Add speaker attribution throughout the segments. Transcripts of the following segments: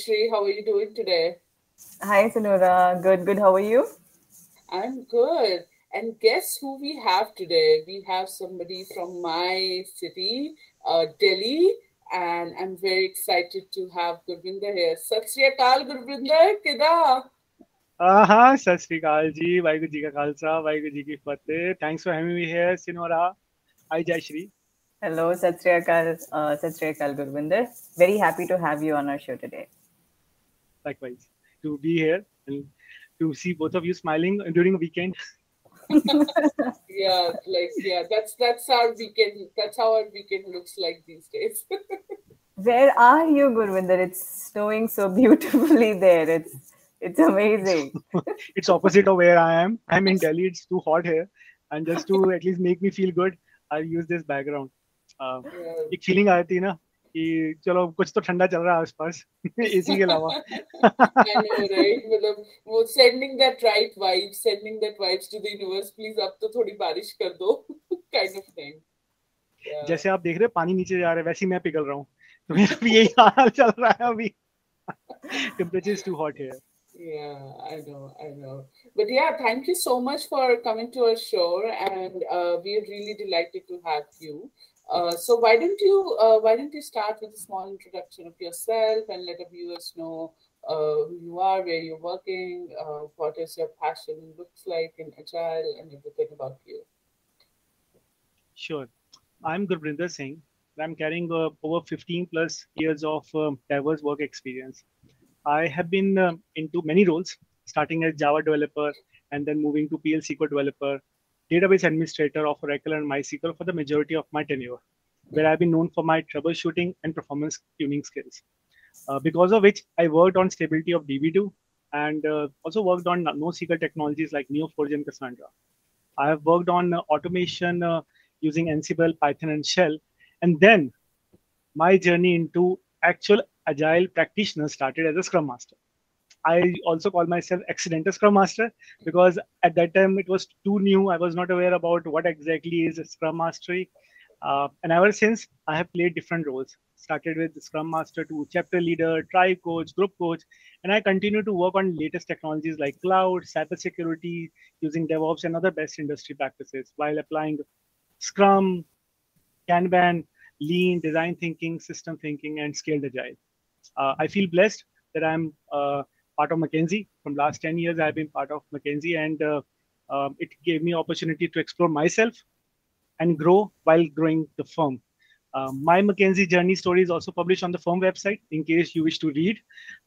Speaker 1: Rajshri. How are you doing today?
Speaker 2: Hi, Sanura. Good, good. How are you?
Speaker 1: I'm good. And guess who we have today? We have somebody from my city, uh, Delhi, and I'm very excited to have Gurvinder here. Sat Gurvinder, kida?
Speaker 3: Ah, uh, hi, Sat ji, Vaigu ji ka khalsa, Vaigu ji ki fate. Thanks for having me here, Sinora. Hi, Jayashri.
Speaker 2: Hello, Sat Sri uh, Gurvinder. Very happy to have you on our show today
Speaker 3: likewise to be here and to see both of you smiling during a weekend
Speaker 1: Yeah, like yeah, that's that's our weekend. That's how our weekend looks like these days.
Speaker 2: Where are you, Gurvinder? It's snowing so beautifully there. It's it's amazing.
Speaker 3: it's opposite of where i am i'm in delhi it's too hot here and just to at least make me feel good i'll use this background uh,
Speaker 1: yeah.
Speaker 3: एक feeling आती है ना कि चलो कुछ तो ठंडा चल रहा है आसपास एसी के अलावा
Speaker 1: I मतलब वो that right vibes, sending that vibes to the universe. Please अब तो थोड़ी बारिश कर दो, kind of thing.
Speaker 3: जैसे आप देख रहे हैं पानी नीचे जा रहा है वैसे ही मैं पिघल रहा हूँ तो मेरा भी यही हाल चल रहा है अभी temperature is too hot here
Speaker 1: Yeah, I know, I know. But yeah, thank you so much for coming to our show, and uh, we're really delighted to have you. Uh, so why don't you uh, why don't you start with a small introduction of yourself and let the viewers know uh, who you are, where you're working, uh, what is your passion looks like in agile, and everything about you.
Speaker 3: Sure. I'm Gurvinder Singh. I'm carrying uh, over 15 plus years of um, diverse work experience. I have been um into many roles, starting as Java developer and then moving to PL SQL developer, database administrator of Oracle and MySQL for the majority of my tenure, where I've been known for my troubleshooting and performance tuning skills. Uh, because of which, I worked on stability of DB2 and uh, also worked on NoSQL technologies like Neo4j and Cassandra. I have worked on uh, automation uh, using Ansible, Python, and Shell. And then my journey into actual agile practitioner started as a Scrum Master. I also call myself accidental Scrum Master because at that time it was too new. I was not aware about what exactly is a Scrum Mastery. Uh, and ever since, I have played different roles. Started with Scrum Master to chapter leader, tribe coach, group coach, and I continue to work on latest technologies like cloud, cybersecurity, using DevOps and other best industry practices while applying Scrum, Kanban, Lean, design thinking, system thinking, and scaled agile. Uh, I feel blessed that I'm uh, part of McKinsey. From last 10 years, I've been part of McKinsey, and uh, um, it gave me opportunity to explore myself and grow while growing the firm. Uh, my McKinsey journey story is also published on the firm website in case you wish to read.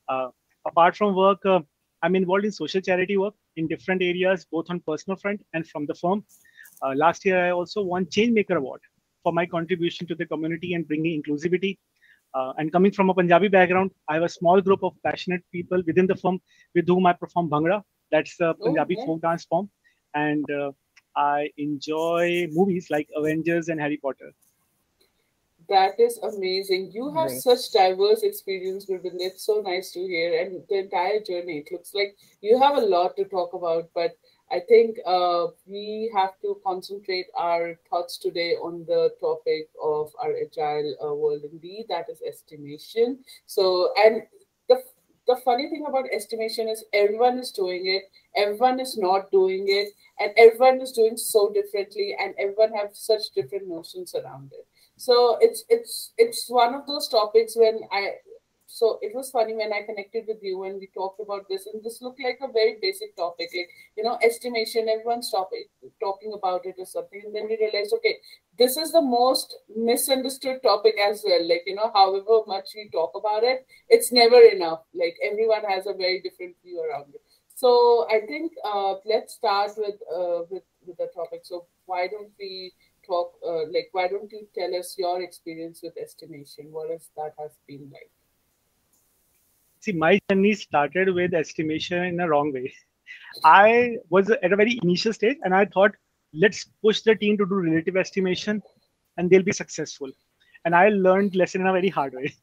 Speaker 3: Uh, apart from work, uh, I'm involved in social charity work in different areas, both on personal front and from the firm. Uh, last year, I also won Changemaker Award for my contribution to the community and bringing inclusivity. Uh, and coming from a Punjabi background, I have a small group of passionate people within the firm with whom I perform Bhangra. That's the Punjabi
Speaker 1: yeah.
Speaker 3: folk dance form. And uh, I enjoy movies like Avengers and Harry Potter.
Speaker 1: That is amazing. You have
Speaker 2: Right.
Speaker 1: such diverse experience, Gurvind. It's so nice to hear. And the entire journey, it looks like you have a lot to talk about. But I think uh, we have to concentrate our thoughts today on the topic of our agile uh, world indeed, that is estimation. So, and the the funny thing about estimation is everyone is doing it, everyone is not doing it, and everyone is doing so differently, and everyone have such different notions around it so it's it's it's one of those topics when i so it was funny when i connected with you and we talked about this and this looked like a very basic topic like you know estimation everyone's topic talking about it or something and then we realized okay this is the most misunderstood topic as well like you know however much we talk about it it's never enough like everyone has a very different view around it. So i think uh, let's start with uh, with with the topic. So why don't we talk uh, like why don't you tell us your experience with estimation? What has that has been like
Speaker 3: See, my journey started with estimation in a wrong way. I was at a very initial stage and I thought, let's push the team to do relative estimation and they'll be successful. And I learned lesson in a very hard way.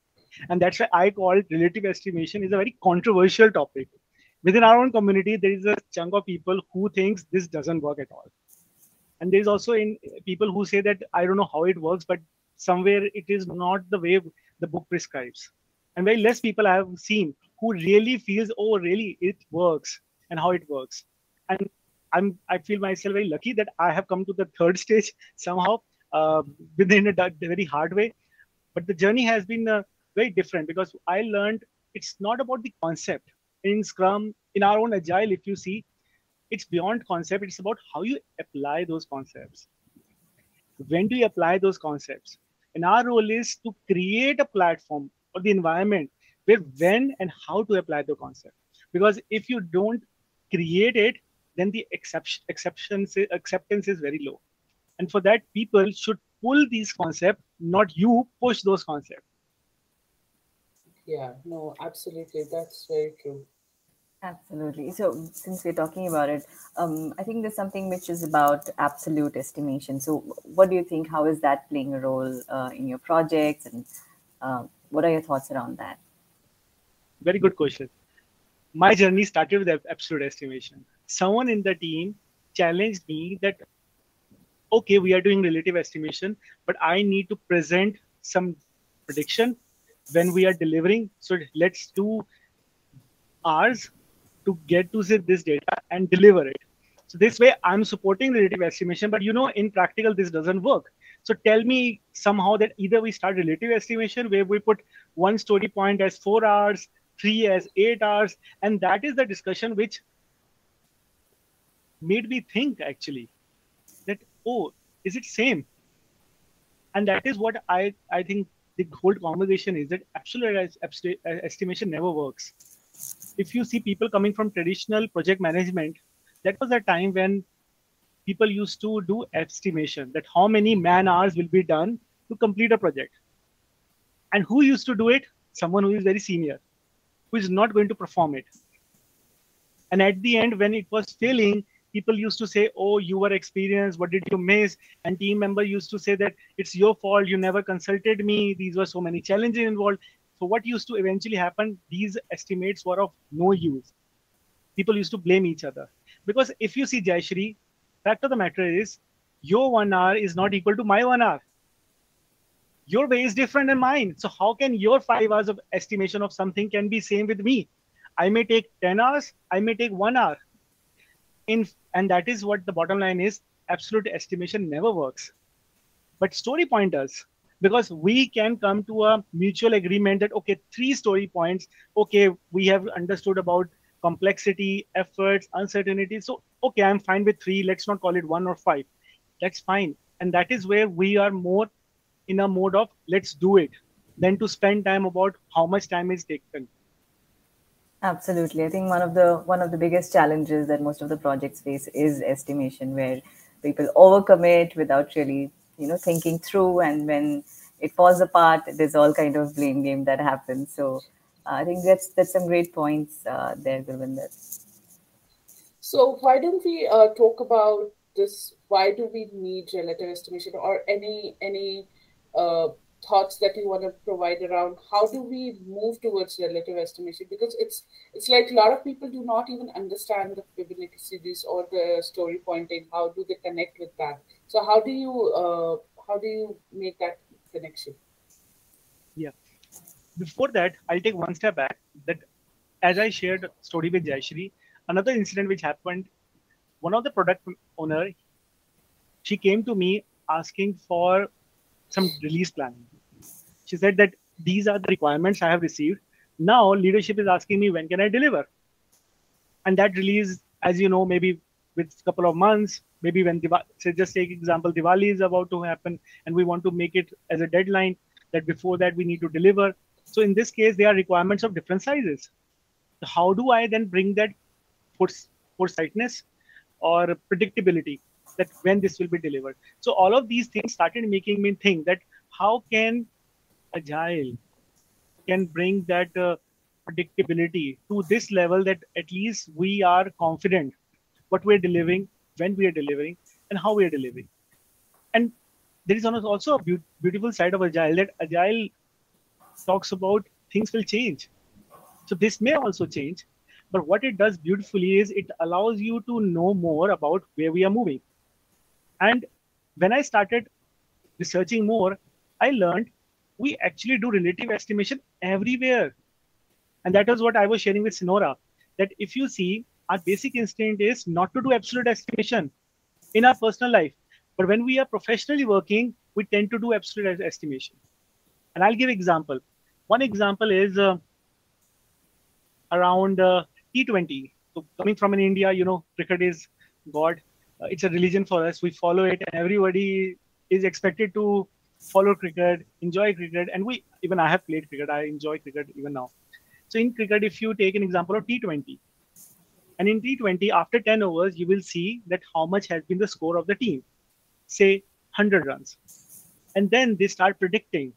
Speaker 3: And that's why I call relative estimation is a very controversial topic. Within our own community, there is a chunk of people who thinks this doesn't work at all. And there's also in people who say that I don't know how it works, but somewhere it is not the way the book prescribes. And very less people I have seen who really feels, oh, really, it works and how it works. And I'm I feel myself very lucky that I have come to the third stage somehow uh, within a, very hard way. But the journey has been uh, very different because I learned it's not about the concept in Scrum in our own Agile. If you see, it's beyond concept. It's about how you apply those concepts. When do you apply those concepts? And our role is to create a platform or the environment where when and how to apply the concept. Because if you don't create it, then the exception, acceptance, acceptance is very low. And for that, people should pull these concepts, not you push those concepts.
Speaker 1: Yeah, no, absolutely. That's very true.
Speaker 2: Absolutely. So, since we're talking about it, um, I think there's something which is about absolute estimation. So, what do you think? How is that playing a role uh, in your projects, and uh, what are your thoughts around that?
Speaker 3: Very good question. My journey started with absolute estimation. Someone in the team challenged me that, okay, we are doing relative estimation, but I need to present some prediction when we are delivering. So, let's do hours to get to this data and deliver it. So this way I'm supporting relative estimation, but you know, in practical, this doesn't work. So tell me somehow that either we start relative estimation where we put one story point as four hours, three as eight hours, and that is the discussion which made me think actually that oh, is it same? And that is what I I think the whole conversation is that absolute, estimation never works if you see people coming from traditional project management, that was a time when people used to do estimation that how many man hours will be done to complete a project. And who used to do it? Someone who is very senior, who is not going to perform it. And at the end, when it was failing, people used to say, Oh, you were experienced. What did you miss? And team member used to say that it's your fault. You never consulted me. These were so many challenges involved. So what used to eventually happen, these estimates were of no use. People used to blame each other. Because if you see Jayashree, fact of the matter is, your one hour is not equal to my one hour. Your way is different than mine. So how can your five hours of estimation of something can be same with me? I may take 10 hours, I may take one hour. In, and that is what the bottom line is. Absolute estimation never works. But story pointers, because we can come to a mutual agreement that okay three story points okay we have understood about complexity efforts uncertainty so okay i'm fine with three let's not call it one or five. That's fine. And that is where we are more in a mode of let's do it than to spend time about how much time is taken.
Speaker 2: Absolutely. I think one of the one of the biggest challenges that most of the projects face is estimation where people overcommit without really you know thinking through. And when it falls apart there's all kind of blame game that happens. So uh, i think that's that's some great points uh, there Gurvinder.
Speaker 1: So why don't we uh, talk about this why do we need relative estimation or any any uh, thoughts that you want to provide around how do we move towards relative estimation? Because it's it's like a lot of people do not even understand the Fibonacci series or the story pointing how do they connect with that. So how do you uh, how do you make that connection?
Speaker 3: Yeah. Before that i'll take one step back that as i shared story with Jayashree, another incident which happened one of the product owner she came to me asking for some release planning she said that these are the requirements i have received. Now leadership is asking me when can i deliver? And that release as you know maybe with a couple of months maybe when Diva- say just take example diwali is about to happen and we want to make it as a deadline that before that we need to deliver. So in this case there are requirements of different sizes. How do i then bring that foresightness or predictability that when this will be delivered. So all of these things started making me think that how can agile can bring that uh, predictability to this level that at least we are confident what we're delivering when we are delivering and how we are delivering. And there is also a be- beautiful side of agile that agile talks about things will change. So this may also change but what it does beautifully is it allows you to know more about where we are moving and when i started researching more i learned we actually do relative estimation everywhere. And that is what I was sharing with Sinora. That if you see, our basic instinct is not to do absolute estimation in our personal life. But when we are professionally working, we tend to do absolute estimation. And I'll give example. One example is uh, around uh, T20. So coming from in India, you know, cricket is God. Uh, it's a religion for us. We follow it, and everybody is expected to follow cricket, enjoy cricket, and we even I have played cricket. I enjoy cricket even now. So in cricket, if you take an example of T20, and in T20, after 10 overs, you will see that how much has been the score of the team. Say 100 runs, and then they start predicting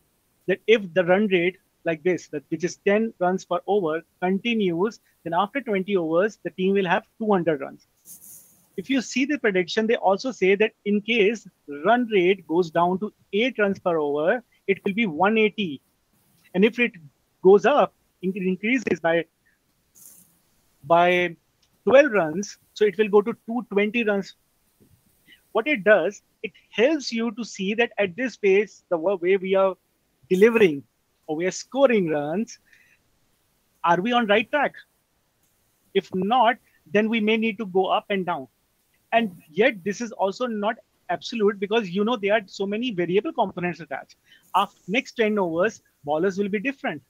Speaker 3: that if the run rate like this, that which is 10 runs per over, continues, then after 20 overs, the team will have 200 runs if you see the prediction, they also say that in case run rate goes down to eight runs per over, it will be 180. And if it goes up, it increases by by 12 runs, so it will go to 220 runs. What it does, it helps you to see that at this pace, the way we are delivering or we are scoring runs, are we on right track? If not, then we may need to go up and down. And yet this is also not absolute because you know there are so many variable components attached. After next 10 overs bowlers will be different.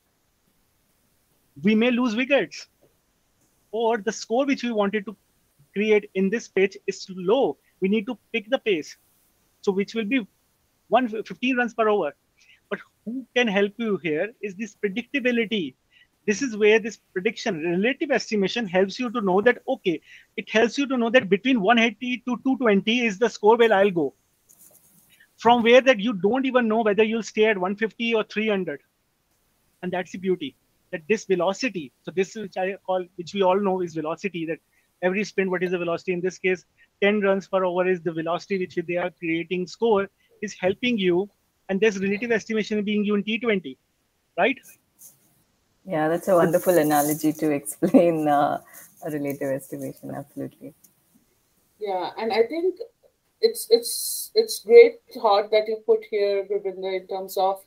Speaker 3: We may lose wickets. Or the score which we wanted to create in this pitch is low. We need to pick the pace. So which will be 115 runs per over but who can help you here is this predictability. This is where this prediction relative estimation helps you to know that okay it helps you to know that between 180 to 220 is the score where i'll go. From where that you don't even know whether you'll stay at 150 or 300 and that's the beauty that this velocity so this which i call which we all know is velocity that every sprint what is the velocity? In this case 10 runs per over is the velocity which they are creating score is helping you and there's relative estimation being you in t20 right
Speaker 2: yeah, that's a wonderful analogy to explain uh, a relative estimation. Absolutely.
Speaker 1: Yeah, and I think it's it's it's great thought that you put here, Gurbinder, in terms of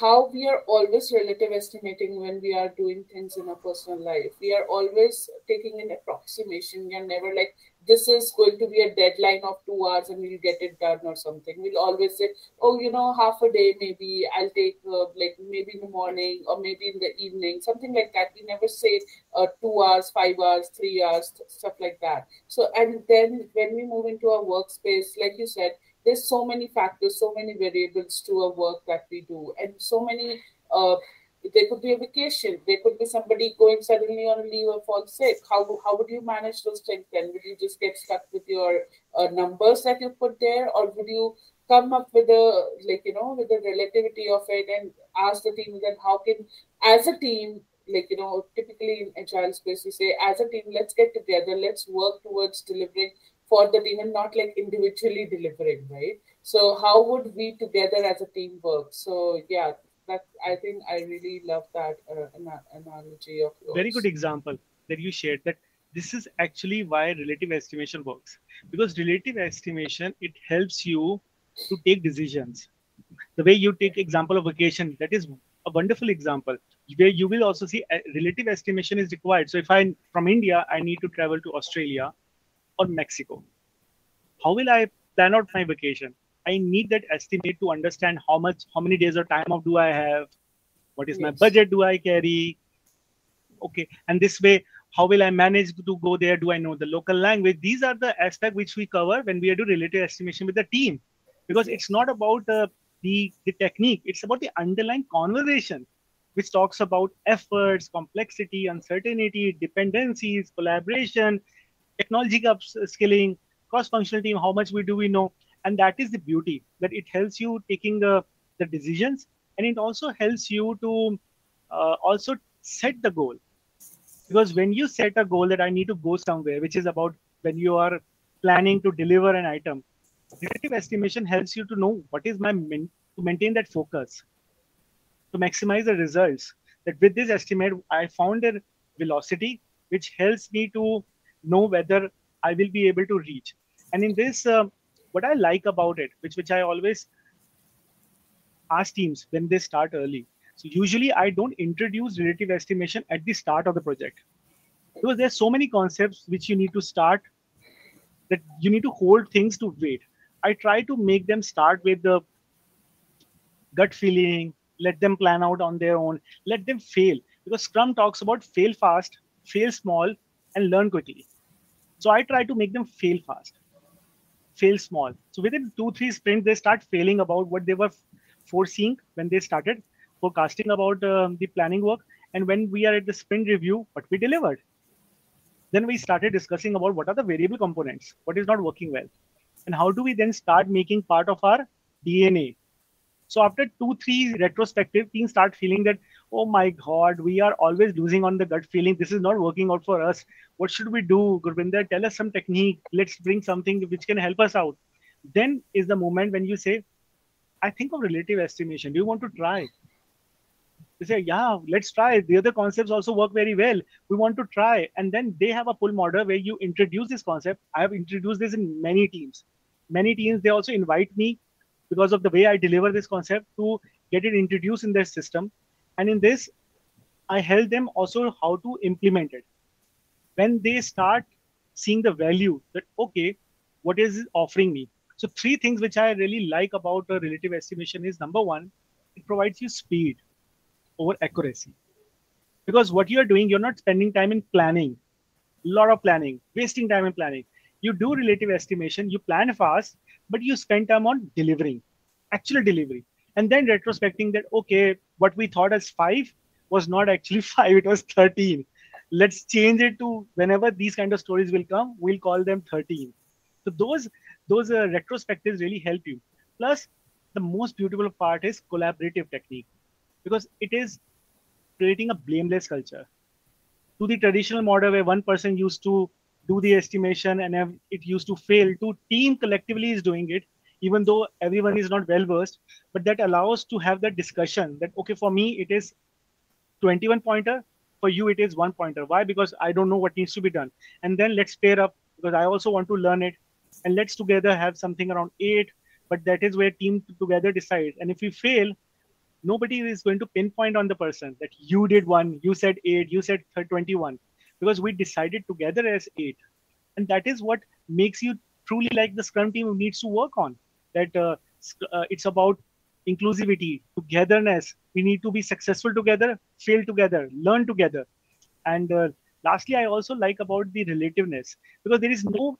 Speaker 1: how we are always relative estimating when we are doing things in our personal life. We are always taking an approximation. We are never like, this is going to be a deadline of two hours and we'll get it done or something. We'll always say, oh, you know, half a day maybe I'll take uh, like maybe in the morning or maybe in the evening, something like that. We never say uh, two hours, five hours, three hours, stuff like that. So, and then when we move into our workspace, like you said, there's so many factors, so many variables to a work that we do, and so many. Uh, there could be a vacation. There could be somebody going suddenly on a leave or fall sick. How how would you manage those things? Then would you just get stuck with your uh, numbers that you put there, or would you come up with a like you know with the relativity of it and ask the team that how can as a team like you know typically in agile space we say as a team let's get together let's work towards delivering for the team and not like individually delivering, right? So how would we together as a team work? So yeah, that I think I really love that uh, analogy of yours.
Speaker 3: Very good example that you shared that this is actually why relative estimation works because relative estimation it helps you to take decisions the way you take example of vacation that is a wonderful example where you will also see relative estimation is required so if i from india i need to travel to australia or Mexico. How will I plan out my vacation? I need that estimate to understand how much, how many days of time off do I have? What is yes. my budget do I carry? Okay, and this way, how will I manage to go there? Do I know the local language? These are the aspects which we cover when we do relative estimation with the team, because it's not about uh, the the technique; it's about the underlying conversation, which talks about efforts, complexity, uncertainty, dependencies, collaboration, technology skilling, cross-functional team, how much we do we know, and that is the beauty that it helps you taking the the decisions, and it also helps you to uh, also set the goal, because when you set a goal that I need to go somewhere, which is about when you are planning to deliver an item, relative estimation helps you to know what is my min- to maintain that focus, to maximize the results. That with this estimate, I found a velocity which helps me to know whether I will be able to reach. And in this, uh, what I like about it, which which I always ask teams when they start early. So usually I don't introduce relative estimation at the start of the project because there's so many concepts which you need to start that you need to hold things to wait. I try to make them start with the gut feeling, let them plan out on their own, let them fail because Scrum talks about fail fast, fail small, and learn quickly. So I try to make them fail fast, fail small. So within two, three sprints, they start failing about what they were foreseeing when they started forecasting about uh, the planning work. And when we are at the sprint review, what we delivered. Then we started discussing about what are the variable components, what is not working well, and how do we then start making part of our DNA. So after two, three retrospective, teams start feeling that, oh my God, we are always losing on the gut feeling. This is not working out for us. What should we do? Gurvinder, tell us some technique. Let's bring something which can help us out. Then is the moment when you say, I think of relative estimation. Do you want to try? They say, yeah, let's try. The other concepts also work very well. We want to try. And then they have a pull model where you introduce this concept. I have introduced this in many teams. Many teams, they also invite me because of the way I deliver this concept to get it introduced in their system. And in this, I help them also how to implement it. When they start seeing the value that, okay, what is offering me? So three things which I really like about a relative estimation is number one, it provides you speed over accuracy. Because what you're doing, you're not spending time in planning, a lot of planning, wasting time in planning. You do relative estimation, you plan fast, but you spend time on delivering, actual delivery. And then retrospecting that, okay, what we thought as five was not actually five, it was 13. Let's change it to whenever these kind of stories will come, we'll call them 13. So those those uh, retrospectives really help you. Plus, the most beautiful part is collaborative technique because it is creating a blameless culture. To the traditional model where one person used to do the estimation and it used to fail, to team collectively is doing it, even though everyone is not well versed. But that allows to have that discussion that okay, for me it is 21 pointer, for you it is one pointer. Why? Because I don't know what needs to be done. And then let's pair up because I also want to learn it and let's together have something around eight but that is where team together decide and if we fail nobody is going to pinpoint on the person that you did one you said eight you said 21 because we decided together as eight and that is what makes you truly like the scrum team needs to work on that uh, uh, it's about inclusivity togetherness we need to be successful together fail together learn together and uh, lastly i also like about the relativeness because there is no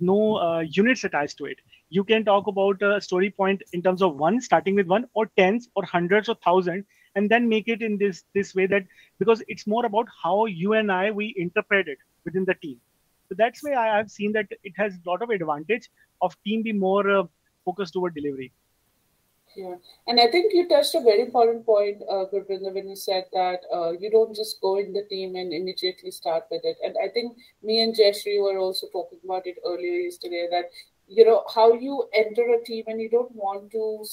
Speaker 3: no uh, units attached to it. You can talk about a story point in terms of one, starting with one, or tens, or hundreds, or thousands, and then make it in this this way that because it's more about how you and I we interpret it within the team. So that's why I have seen that it has a lot of advantage of team be more uh, focused toward delivery.
Speaker 1: Yeah, and I think you touched a very important point, uh, Gurvinder, when you said that uh, you don't just go in the team and immediately start with it. And I think me and Jeshri were also talking about it earlier yesterday that you know how you enter a team and you don't want to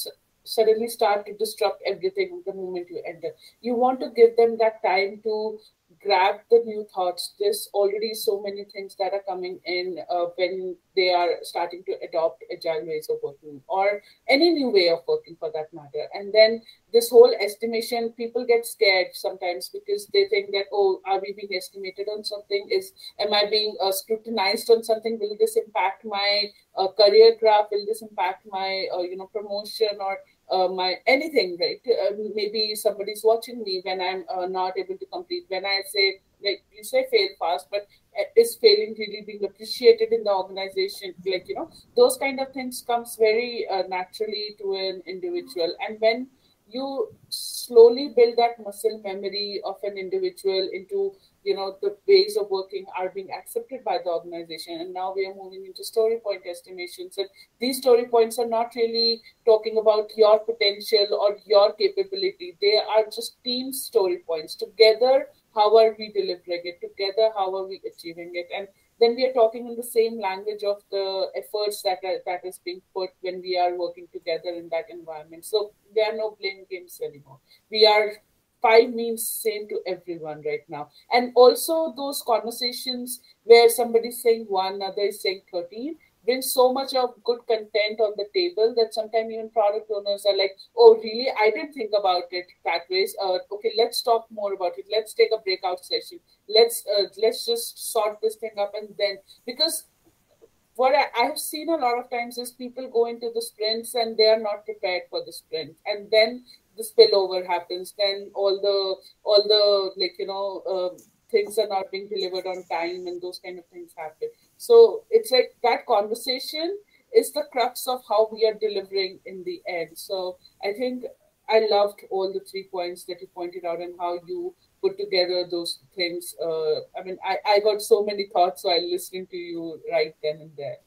Speaker 1: suddenly start to disrupt everything the moment you enter. You want to give them that time to grab the new thoughts. There's already so many things that are coming in uh, when they are starting to adopt agile ways of working or any new way of working for that matter. And then this whole estimation, people get scared sometimes because they think that, oh, are we being estimated on something? Is am I being uh, scrutinized on something? Will this impact my uh, career graph? Will this impact my uh, you know promotion or uh, my anything right? Uh, maybe somebody's watching me when i'm uh, not able to complete. When i say like you say fail fast but uh, is failing really being appreciated in the organization? Like you know those kind of things comes very uh, naturally to an individual. And when you slowly build that muscle memory of an individual into you know the ways of working are being accepted by the organization. And now we are moving into story point estimations. And these story points are not really talking about your potential or your capability. They are just team story points. Together how are we delivering it? Together how are we achieving it? And then we are talking in the same language of the efforts that are, that is being put when we are working together in that environment. So there are no blame games anymore. We are five means same to everyone right now. And also those conversations where somebody's saying one, another is saying 13, brings so much of good content on the table that sometimes even product owners are like, oh, really? I didn't think about it that way. Uh, okay, let's talk more about it. Let's take a breakout session. Let's uh, let's just sort this thing up and then because what I, I have seen a lot of times is people go into the sprints and they are not prepared for the sprint, and then the spillover happens. Then all the all the like you know. Um, things are not being delivered on time and those kind of things happen so it's like that conversation is the crux of how we are delivering in the end so i think i loved all the three points that you pointed out and how you put together those things uh, i mean I, I got so many thoughts while listening to you right then and there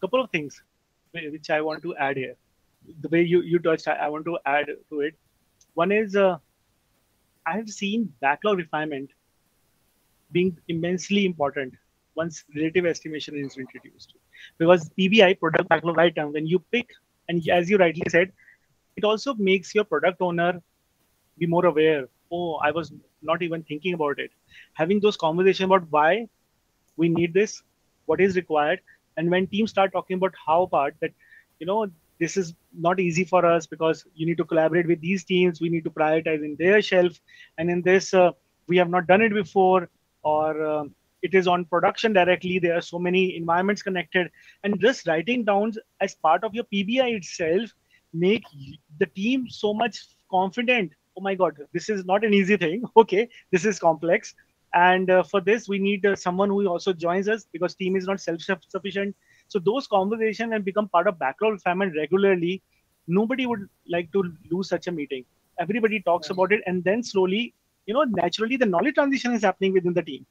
Speaker 3: couple of things which i want to add here the way you, you touched I, I want to add to it one is uh, I have seen backlog refinement being immensely important once relative estimation is introduced. Because PBI, product backlog item, when you pick, and as you rightly said, it also makes your product owner be more aware. Oh, I was not even thinking about it. Having those conversations about why we need this, what is required, and when teams start talking about how part that, you know, this is not easy for us because you need to collaborate with these teams. We need to prioritize in their shelf. And in this uh, we have not done it before or uh, it is on production directly. There are so many environments connected. And just writing down as part of your pbi itself make the team so much confident. Oh my god this is not an easy thing. Okay this is complex and uh, for this, we need uh, someone who also joins us because team is not self-sufficient. So those conversations and become part of backlog refinement regularly. Nobody would like to lose such a meeting. Everybody talks about it, and then slowly, you know, naturally, the knowledge transition is happening within the team.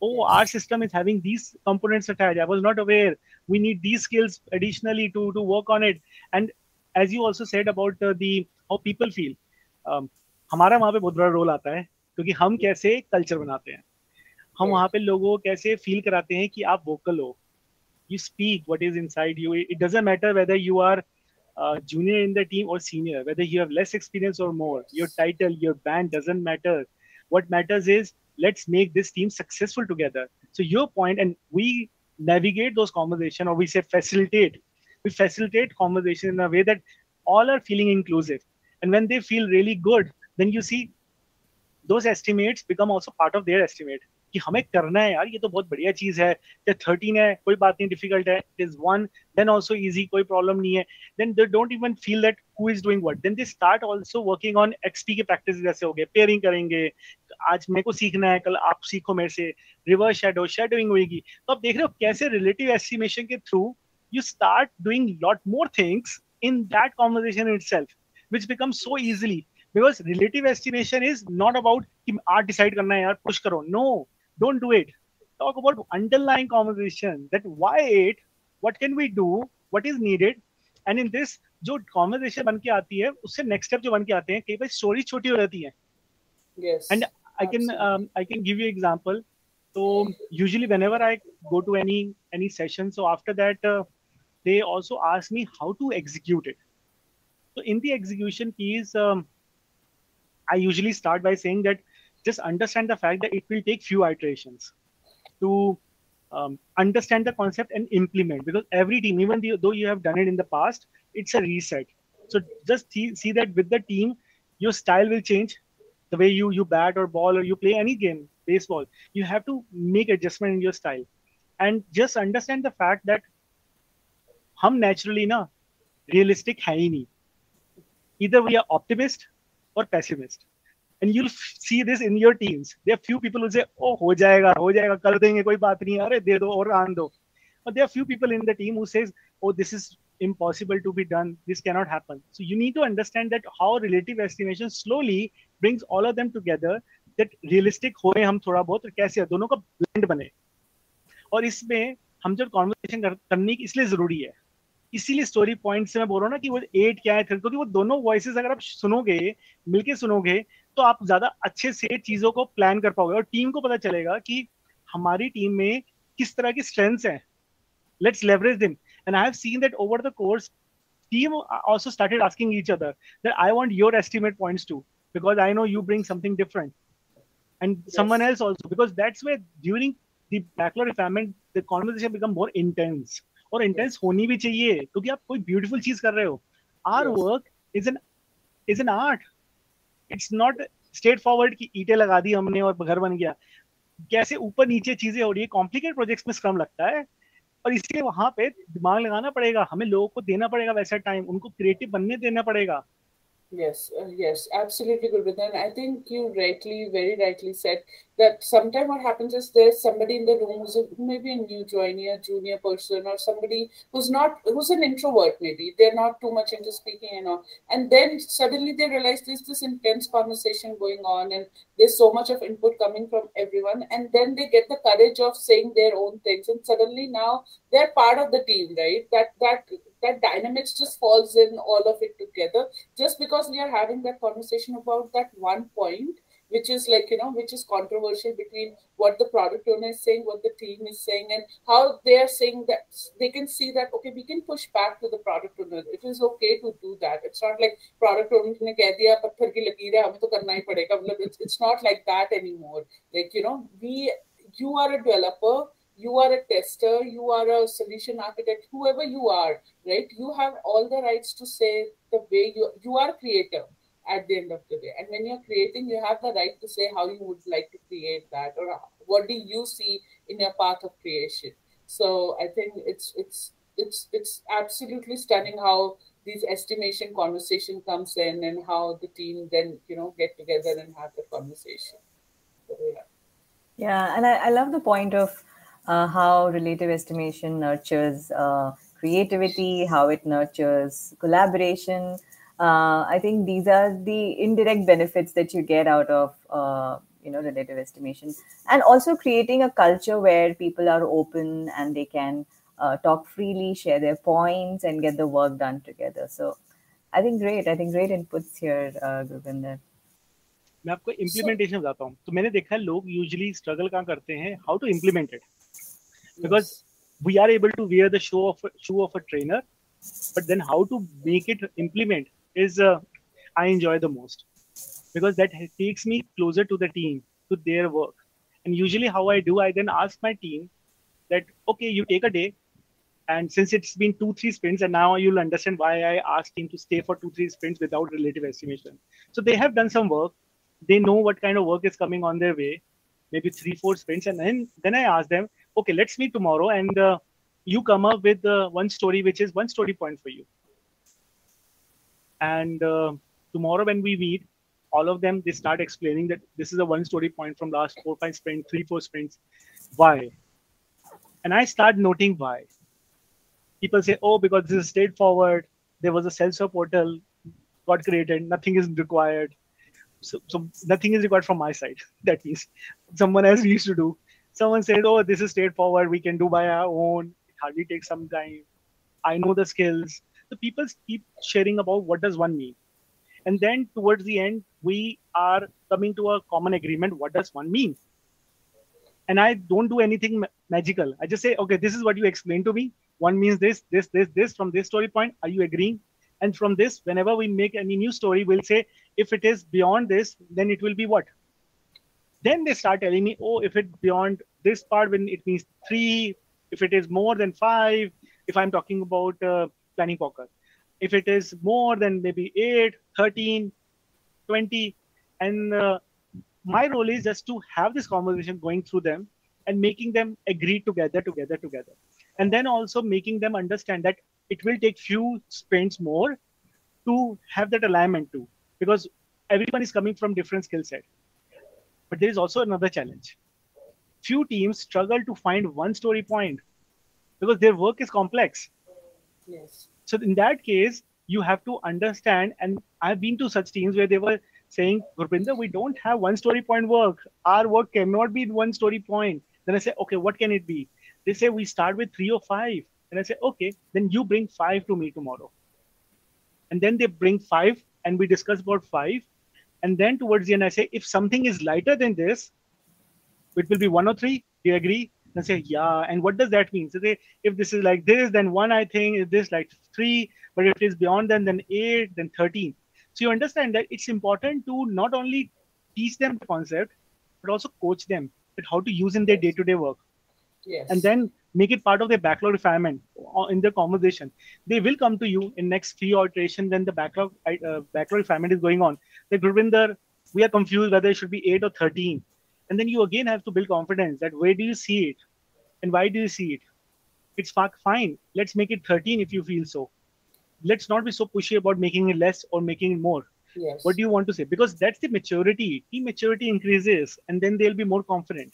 Speaker 3: Oh, our system is having these components attached. I was not aware. We need these skills additionally to to work on it. And as you also said about uh, the how people feel, um, हमारा वहाँ पे बहुत बड़ा role आता है क्योंकि हम कैसे कल्चर बनाते हैं हम वहाँ पे लोगों को कैसे फील कराते हैं कि आप वोकल हो you speak what is inside you it doesn't matter whether you are uh, junior in the team or senior whether you have less experience or more your title your band doesn't matter what matters is let's make this team successful together so your point and we navigate those conversations or we say facilitate we facilitate conversation in a way that all are feeling inclusive and when they feel really good then you see those estimates become also part of their estimate. कि हमें करना है यार, ये तो बहुत बढ़िया चीज़ है। थर्टीन है, कोई बात नहीं डिफ़िकल्ट है। It is one then also easy कोई प्रॉब्लम नहीं है। Then they don't even feel that who is doing what then they start also working on XP के प्रैक्टिस जैसे हो गए पेयरिंग करेंगे। आज मेरे को सीखना है, कल आप सीखो मेरे से। रिवर्स शेडो शेडोइंग होगी तो आप देख रहे हो कैसे रिलेटिव एस्टिमेशन के through you start doing lot more things in that conversation itself, which becomes so easily because relative estimation is not about कि आज डिसाइड करना है यार पुश करो no don't do it talk about underlying conversation that why it what can we do what is needed and in this जो conversation बन के आती है उससे नेक्स्ट स्टेप जो बन के आते हैं कई बार स्टोरी छोटी हो जाती है and I can I can give you example so usually whenever i go to any any session so after that uh, they also ask me how to execute it so in the execution piece um, i usually start by saying that just understand the fact that it will take few iterations to um, understand the concept and implement because every team even though you have done it in the past it's a reset. So just see, that with the team your style will change. The way you you bat or ball or you play any game baseball you have to make adjustment in your style. And just understand the fact that hum naturally na realistic hai either we are optimist or pessimist and you'll see this in your teams. There are few people who say, "Oh, ho jayega, ho jayega, kar denge, koi baat nahi, are de do aur aan do." But there are few people in the team who says, "Oh, this is impossible to be done. This cannot happen." So you need to understand that how relative estimation slowly brings all of them together. That realistic हो हम थोड़ा बहुत और कैसे दोनों का blend बने और इसमें हम जब कॉन्वर्सेशन करने की इसलिए ज़रूरी है इसीलिए स्टोरी पॉइंट से मैं बोल रहा हूँ ना कि वो एट क्या है थ्री क्योंकि वो दोनों वॉइस अगर आप सुनोगे मिलके सुनोगे तो आप ज़्यादा अच्छे से चीज़ों को प्लान कर पाओगे और टीम को पता चलेगा कि हमारी टीम में किस तरह की स्ट्रेंथ्स हैं। Let's leverage them and I have seen that over the course team also started asking each other that I want your estimate points too because I know you bring something different and someone else also because that's way during the backlog refinement the conversation become more intense और intense होनी भी चाहिए क्योंकि आप कोई beautiful चीज़ कर रहे हो। Our work is an is an art it's not straightforward की ईटे लगा दी हमने और घर बन गया। कैसे ऊपर नीचे चीज़ें हो रही है कॉम्प्लिकेट प्रोजेक्ट्स में स्क्रम लगता है। और इसलिए वहाँ पे दिमाग लगाना पड़ेगा हमें लोगों को देना पड़ेगा वैसा टाइम उनको क्रिएटिव बनने देना पड़ेगा।
Speaker 1: Yes, uh, yes, absolutely, Gurbinder. And I think you rightly, very rightly said that sometimes what happens is there's somebody in the room who's a, who may be a new joiner, junior person, or somebody who's not, who's an introvert maybe. They're not too much into speaking and all. And then suddenly they realize there's this intense conversation going on and there's so much of input coming from everyone. And then they get the courage of saying their own things. And suddenly now they're part of the team, right? That, that, that dynamics just falls in all of it together. Just because we are having that conversation about that one point which is like you know which is controversial between what the product owner is saying what the team is saying and how they are saying that they can see that okay we can push back to the product owner. It is okay to do that. It's not like product owner it's, it's not like that anymore. Like you know we you are a developer you are a tester, you are a solution architect, whoever you are, right? You have all the rights to say the way you you are creative at the end of the day. And when you're creating, you have the right to say how you would like to create that or what do you see in your path of creation. So I think it's it's it's it's absolutely stunning how these estimation conversation comes in and how the team then you know get together and have the conversation. So, yeah.
Speaker 2: Yeah, and I, I love the point of how relative estimation nurtures uh, creativity, how it nurtures collaboration. Uh, I think these are the indirect benefits that you get out of uh, you know relative estimation, and also creating a culture where people are open and they can uh, talk freely, share their points, and get the work done together. So, I think great. I think great inputs here, uh, Gurvinder.
Speaker 3: मैं आपको implementation बताता हूँ तो मैंने देखा है लोग usually struggle कहाँ करते हैं how to implement it because we are able to wear the shoe of shoe of a trainer but then how to make it implement is uh, i enjoy the most. Because that takes me closer to the team to their work. And usually how i do i then ask my team that okay you take a day and since it's been two three sprints and now you'll understand why i asked team to stay for two three sprints without relative estimation. So they have done some work. They know what kind of work is coming on their way. Maybe three four sprints and then then i ask them okay let's meet tomorrow and uh, you come up with uh, one story which is one story point for you. And uh, tomorrow when we meet all of them they start explaining that this is a one story point from last four five sprints three four sprints. Why? And i start noting why. People say oh because this is straightforward. There was a self-serve portal got created nothing is required. So, so nothing is required from my side. That means someone else used to do someone said oh this is straightforward. We can do by our own. It hardly takes some time. I know the skills. The people keep sharing about what does one mean. And then towards the end we are coming to a common agreement what does one mean? And i don't do anything ma- magical. I just say okay this is what you explained to me. One means this this this this. From this story point are you agreeing? And from this whenever we make any new story we'll say if it is beyond this then it will be what then they start telling me oh if it beyond this part when it means three if it is more than five if i'm talking about uh, planning poker. If it is more than maybe 8 13 20 and uh, my role is just to have this conversation going through them and making them agree together together together. And then also making them understand that it will take few sprints more to have that alignment too because everyone is coming from different skill set but there is also another challenge. Few teams struggle to find one story point because their work is complex.
Speaker 1: Yes.
Speaker 3: so in that case you have to understand and i've been to such teams where they were saying Gurpinder, we don't have one story point work. Our work cannot be one story point. Then i say okay what can it be? They say we start with three or five. And i say okay then you bring five to me tomorrow. And then they bring five and we discuss about five and then towards the end i say if something is lighter than this it will be one or three. Do you agree? And say yeah. And what does that mean? So they if this is like this then one i think is this like three. But if it is beyond then then eight then 13 so you understand that it's important to not only teach them the concept but also coach them that how to use in their day-to-day work
Speaker 1: yes.
Speaker 3: and then make it part of their backlog refinement in the conversation. They will come to you in next few iteration when the backlog uh, backlog refinement is going on. Like Gurvinder, we are confused whether it should be eight or thirteen, and then you again have to build confidence that where do you see it, and why do you see it? It's fine. Let's make it thirteen if you feel so. Let's not be so pushy about making it less or making it more.
Speaker 1: Yes.
Speaker 3: What do you want to say? Because that's the maturity. Team maturity increases, and then they'll be more confident.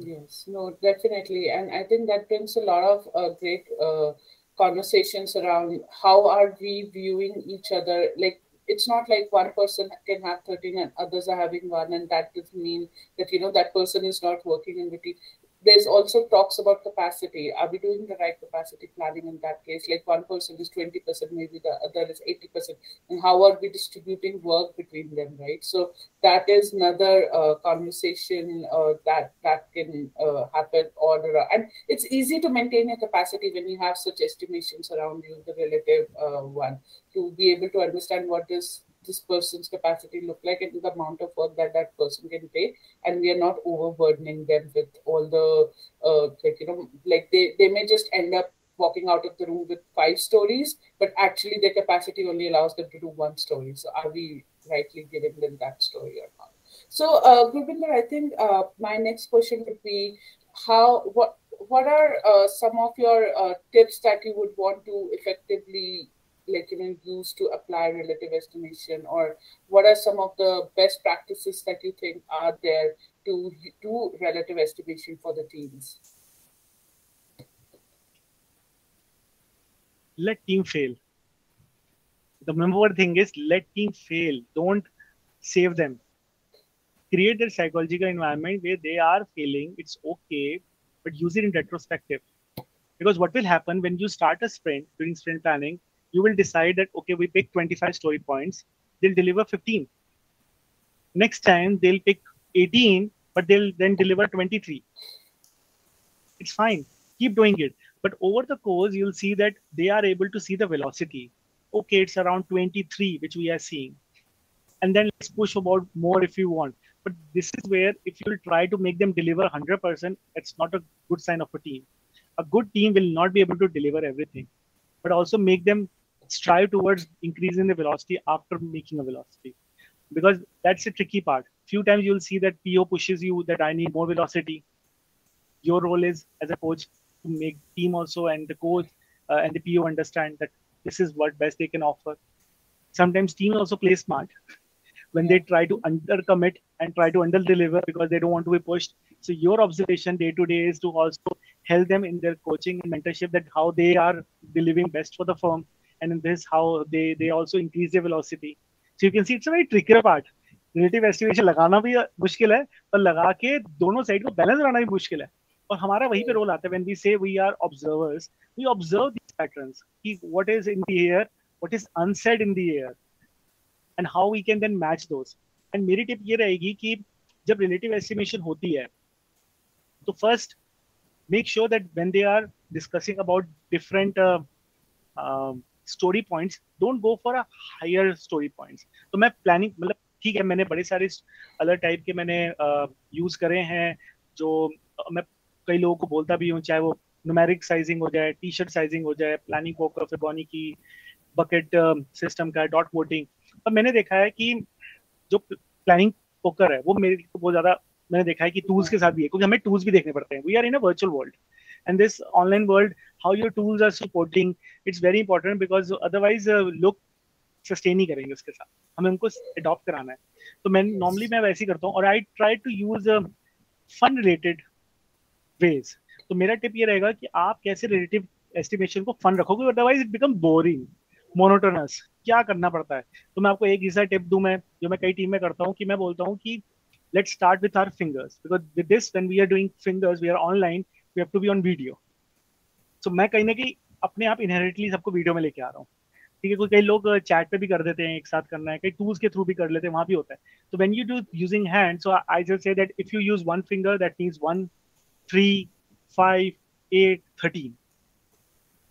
Speaker 1: Yes, no, definitely. And I think that brings a lot of uh, great uh, conversations around how are we viewing each other. Like, it's not like one person can have 13 and others are having one, and that doesn't mean that, you know, that person is not working in team there's also talks about capacity. Are we doing the right capacity planning in that case? Like one person is 20%, maybe the other is 80%. And how are we distributing work between them, right? So that is another uh, conversation uh, that that can uh, happen around. And it's easy to maintain a capacity when you have such estimations around you, the relative uh, one, to be able to understand what is this person's capacity look like and the amount of work that that person can take and we are not overburdening them with all the uh, like you know like they they may just end up walking out of the room with five stories but actually their capacity only allows them to do one story. So are we rightly giving them that story or not? So uh Gurvinder, i think uh, my next question would be how what what are uh, some of your uh, tips that you would want to effectively like you know use to apply relative estimation or what are some of the best practices that you think are there to do relative estimation for the teams?
Speaker 3: Let team fail. The number one thing is let team fail. Don't save them. Create their psychological environment where they are failing. It's okay but use it in retrospective. Because what will happen when you start a sprint during sprint planning you will decide that okay we pick 25 story points they'll deliver 15 next time they'll pick 18 but they'll then deliver 23 it's fine. Keep doing it. But over the course you'll see that they are able to see the velocity. Okay it's around 23 which we are seeing. And then let's push about more if you want. But this is where if you try to make them deliver 100% it's not a good sign of a team. A good team will not be able to deliver everything but also make them strive towards increasing the velocity after making a velocity. Because that's the tricky part. Few times you'll see that po pushes you that i need more velocity. Your role is as a coach to make team also and the coach uh, and the po understand that this is what best they can offer. Sometimes team also play smart. When they try to undercommit and try to under deliver because they don't want to be pushed. So your observation day to day is to also help them in their coaching and mentorship that how they are delivering best for the firm and this, how they they also increase their velocity. So you can see it's a very trickier part. Relative estimation लगाना भी मुश्किल है, पर लगा के दोनों side को balance रहना भी मुश्किल है। और हमारा वही पे रोल आता है। When we say we are observers we observe these patterns कि what is in the air what is unsaid in the air and how we can then match those and मेरी टिप ये रहेगी कि जब relative estimation होती है तो first make sure that when they are discussing about different story points don't go for higher story points तो मैं प्लानिंग मतलब ठीक है मैंने बड़े सारे अलग टाइप के मैंने यूज़ uh, करे हैं जो मैं कई लोगों को बोलता भी हूँ चाहे वो नुमेरिक साइजिंग हो जाए टी शर्ट साइजिंग हो जाए प्लानिंग फिबोनी की बकेट सिस्टम का डॉट वोटिंग अब मैंने देखा है कि जो प्लानिंग पोकर है वो मेरे को बहुत ज़्यादा मैंने देखा है कि टूल्स के साथ भी है क्योंकि हमें टूल्स भी देखने पड़ते हैं। We are in a virtual world and this online world how your tools are supporting it's very important because otherwise uh, लोग सस्टेन नहीं करेंगे उसके साथ। हमें उनको अडॉप्ट कराना है। तो मैं नॉर्मली मैं वैसे ही करता हूँ और I try to use fun related ways तो मेरा टिप ये रहेगा कि आप कैसे रिलेटिव एस्टिमेशन को फन रखोगे otherwise it become boring monotonous क्या करना पड़ता है? तो मैं आपको एक ऐसा टिप दूँ मैं जो मैं कई टीम में करता हूँ कि मैं बोलता हूँ कि let's start with our fingers because with this when we are doing fingers we are online we have to be on video so मैं कहीं ना कहीं अपने आप इनहेरिटली सबको वीडियो में लेके आ रहा हूँ। ठीक है कोई कई लोग चैट पे भी कर देते हैं एक साथ करना है कई टूल्स के थ्रू भी कर लेते हैं वहाँ भी होता है। तो when you do using hand so I just say that if you use one finger that means one three five eight thirteen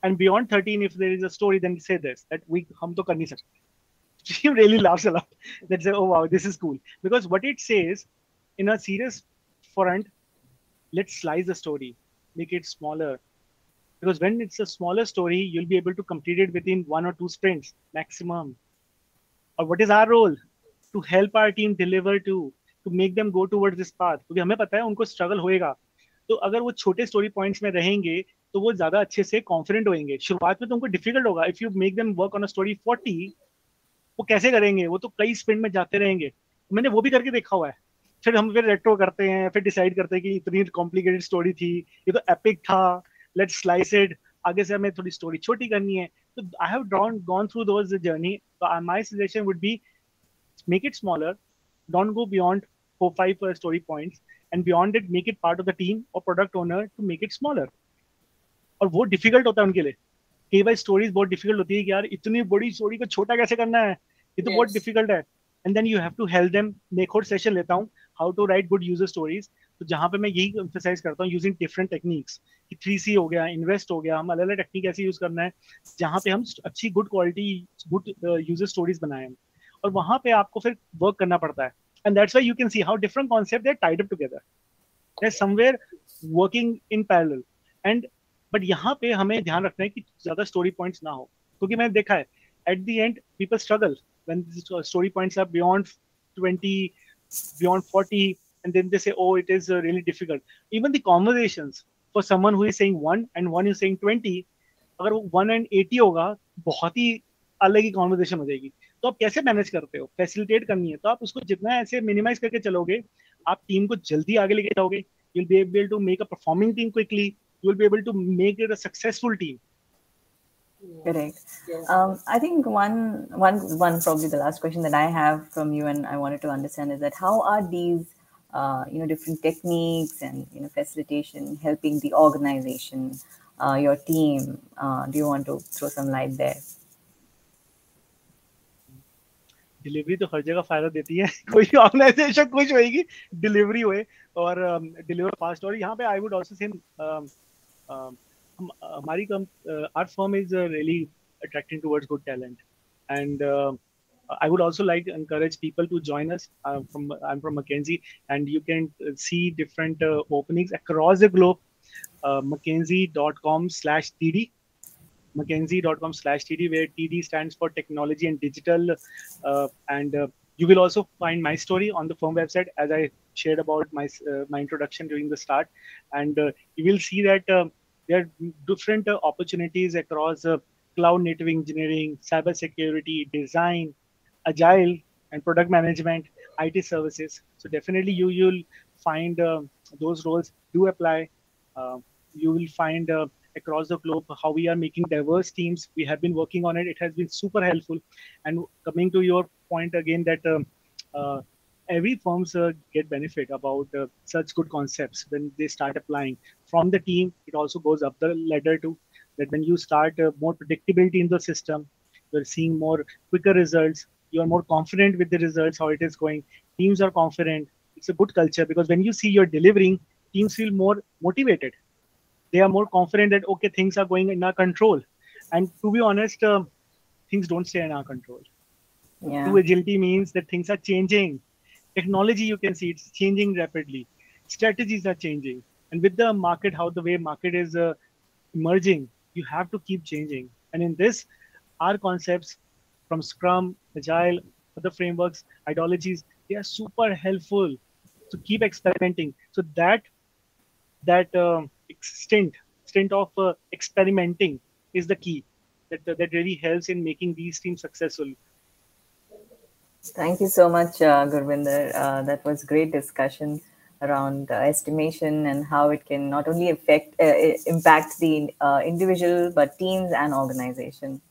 Speaker 3: and beyond thirteen if there is a story then say this that we हम तो कर नहीं सकते। She really laughs a lot. That say, oh wow, this is cool. Because what it says in a serious front, let's slice the story. Make it smaller. Because when it's a smaller story, you'll be able to complete it within one or two sprints maximum. Or what is our role? To help our team deliver to, to make them go towards this path. क्योंकि हमें पता है उनको struggle होएगा तो अगर वो छोटे स्टोरी पॉइंट्स में रहेंगे तो वो ज़्यादा अच्छे से कॉन्फिडेंट होंगे शुरुआत में तो उनको डिफ़िकल्ट होगा if you make them work on a story forty वो कैसे करेंगे वो तो कई स्पिन में जाते रहेंगे मैंने वो भी करके देखा हुआ है फिर हम फिर रेट्रो करते हैं फिर डिसाइड करते हैं कि इतनी कॉम्प्लिकेटेड स्टोरी थी ये तो एपिक था लेट स्लाइस इट आगे से हमें थोड़ी स्टोरी छोटी करनी है। तो I have drawn gone through those journey तो my suggestion would be make it smaller don't go beyond four five story points and beyond it make it part of the team और product owner to make it smaller और वो difficult होता है उनके लिए। कई बार stories बहुत difficult होती है कि यार इतनी बड़ी स्टोरी को छोटा कैसे करना है? ये तो yes. बहुत डिफ़िकल्ट है। And then you have to help them मैं और सेशन लेता हूँ। How to write good user stories तो जहाँ पे मैं यही एम्फेसाइज करता हूँ यूजिंग डिफरेंट टेक्निक्स कि थ्री सी हो गया इन्वेस्ट हो गया, हम अलग अलग टेक्निक ऐसे यूज़ करना है, जहाँ पे हम अच्छी good quality good user stories बनाए और वहाँ पे आपको फिर वर्क करना पड़ता है। And that's why you can see how different concept they tied up together somewhere working in parallel and but यहाँ पे हमें ध्यान रखना है कि ज़्यादा स्टोरी पॉइंट्स ना हो। क्योंकि मैंने देखा है at the end people struggle when story points are beyond 20 beyond 40 and then they say oh it is uh, really difficult even the conversations for someone who is saying one and one is saying 20 अगर वो one and eighty होगा बहुत ही अलग ही conversation हो जाएगी तो आप कैसे मैनेज करते हो फैसिलिटेट करनी है तो आप उसको जितना ऐसे मिनिमाइज करके चलोगे आप टीम को जल्दी आगे लेके जाओगे you will be able to make a performing team quickly you will be able to make it a successful team
Speaker 2: correct um, i think one one one probably the last question that i have from you and i wanted to understand is that how are these uh, you know different techniques and you know facilitation helping the organization uh, your team uh, do you want to throw some light there
Speaker 3: delivery तो हर जगह फायदा देती है कोई organisation खुश होएगी delivery हुए और डिलीवर फास्ट और यहाँ पे I would also say Amari our firm is uh, really attracting towards good talent, and uh, I would also like to encourage people to join us. I'm from I'm from McKinsey, and you can see different openings across the globe. Uh, McKinsey.com/td mckinsey.com slash td where td stands for technology and digital uh, and uh, you will also find my story on the firm website as i shared about my uh, my introduction during the start and you will see that there are different uh, opportunities across uh, cloud native engineering, cyber security, design, agile, and product management, IT services. So definitely you will find uh, those roles do apply. Uh, you will find uh, across the globe how we are making diverse teams. We have been working on it. It has been super helpful. And coming to your point again that um, uh, every firms uh, get benefit about uh, such good concepts when they start applying. From the team it also goes up the ladder to that when you start uh, more predictability in the system you're seeing more quicker results you're more confident with the results how it is going. Teams are confident. It's a good culture because when you see you're delivering teams feel more motivated. They are more confident that okay things are going in our control. And to be honest uh, things don't stay in our control. Yeah. true agility means that things are changing technology you can see it's changing rapidly. Strategies are changing. And with the market how the way market is uh, emerging you have to keep changing. And in this our concepts from scrum agile other frameworks ideologies they are super helpful to keep experimenting. So that that uh, stint stint of uh, experimenting is the key that, that really helps in making these teams successful
Speaker 2: Thank you so much, uh, Gurvinder. Uh, that was great discussion around uh, estimation and how it can not only affect uh, impact the uh, individual but teams and organization.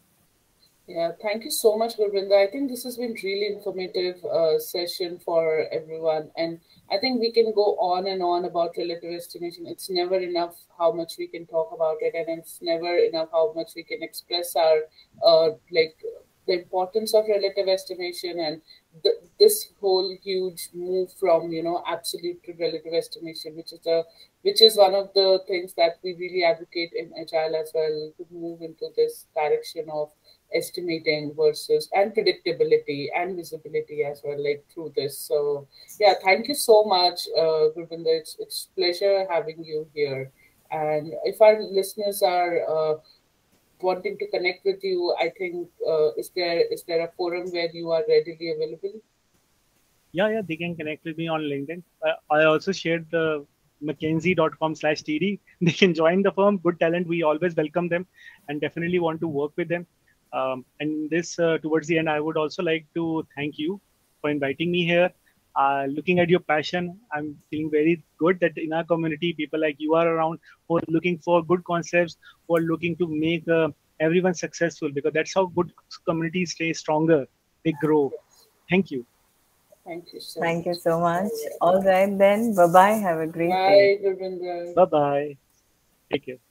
Speaker 1: Yeah, thank you so much, Gurvinder. I think this has been really informative uh, session for everyone, and I think we can go on and on about relative estimation. It's never enough how much we can talk about it, and it's never enough how much we can express our uh, like the importance of relative estimation and this whole huge move from you know absolute to relative estimation which is a which is one of the things that we really advocate in agile as well to move into this direction of estimating versus and predictability and visibility as well like through this so yeah thank you so much uh Gurvinder. it's it's pleasure having you here And if our listeners are uh, wanting to connect with you, I think uh, is there is there a forum where you are readily available?
Speaker 3: Yeah, yeah, they can connect with me on LinkedIn. I, I also shared the mckinsey.com slash td they can join the firm. Good talent. We always welcome them and definitely want to work with them. Um, and this uh, towards the end i would also like to thank you for inviting me here uh, looking at your passion i'm feeling very good that in our community people like you are around who are looking for good concepts who are looking to make uh, everyone successful because that's how good communities stay stronger they grow thank you
Speaker 1: Thank you so
Speaker 2: Thank
Speaker 1: much.
Speaker 2: you so much. All right then. Bye bye. Have a great
Speaker 1: Bye,
Speaker 2: day.
Speaker 1: Gurvinder.
Speaker 3: bye bye take care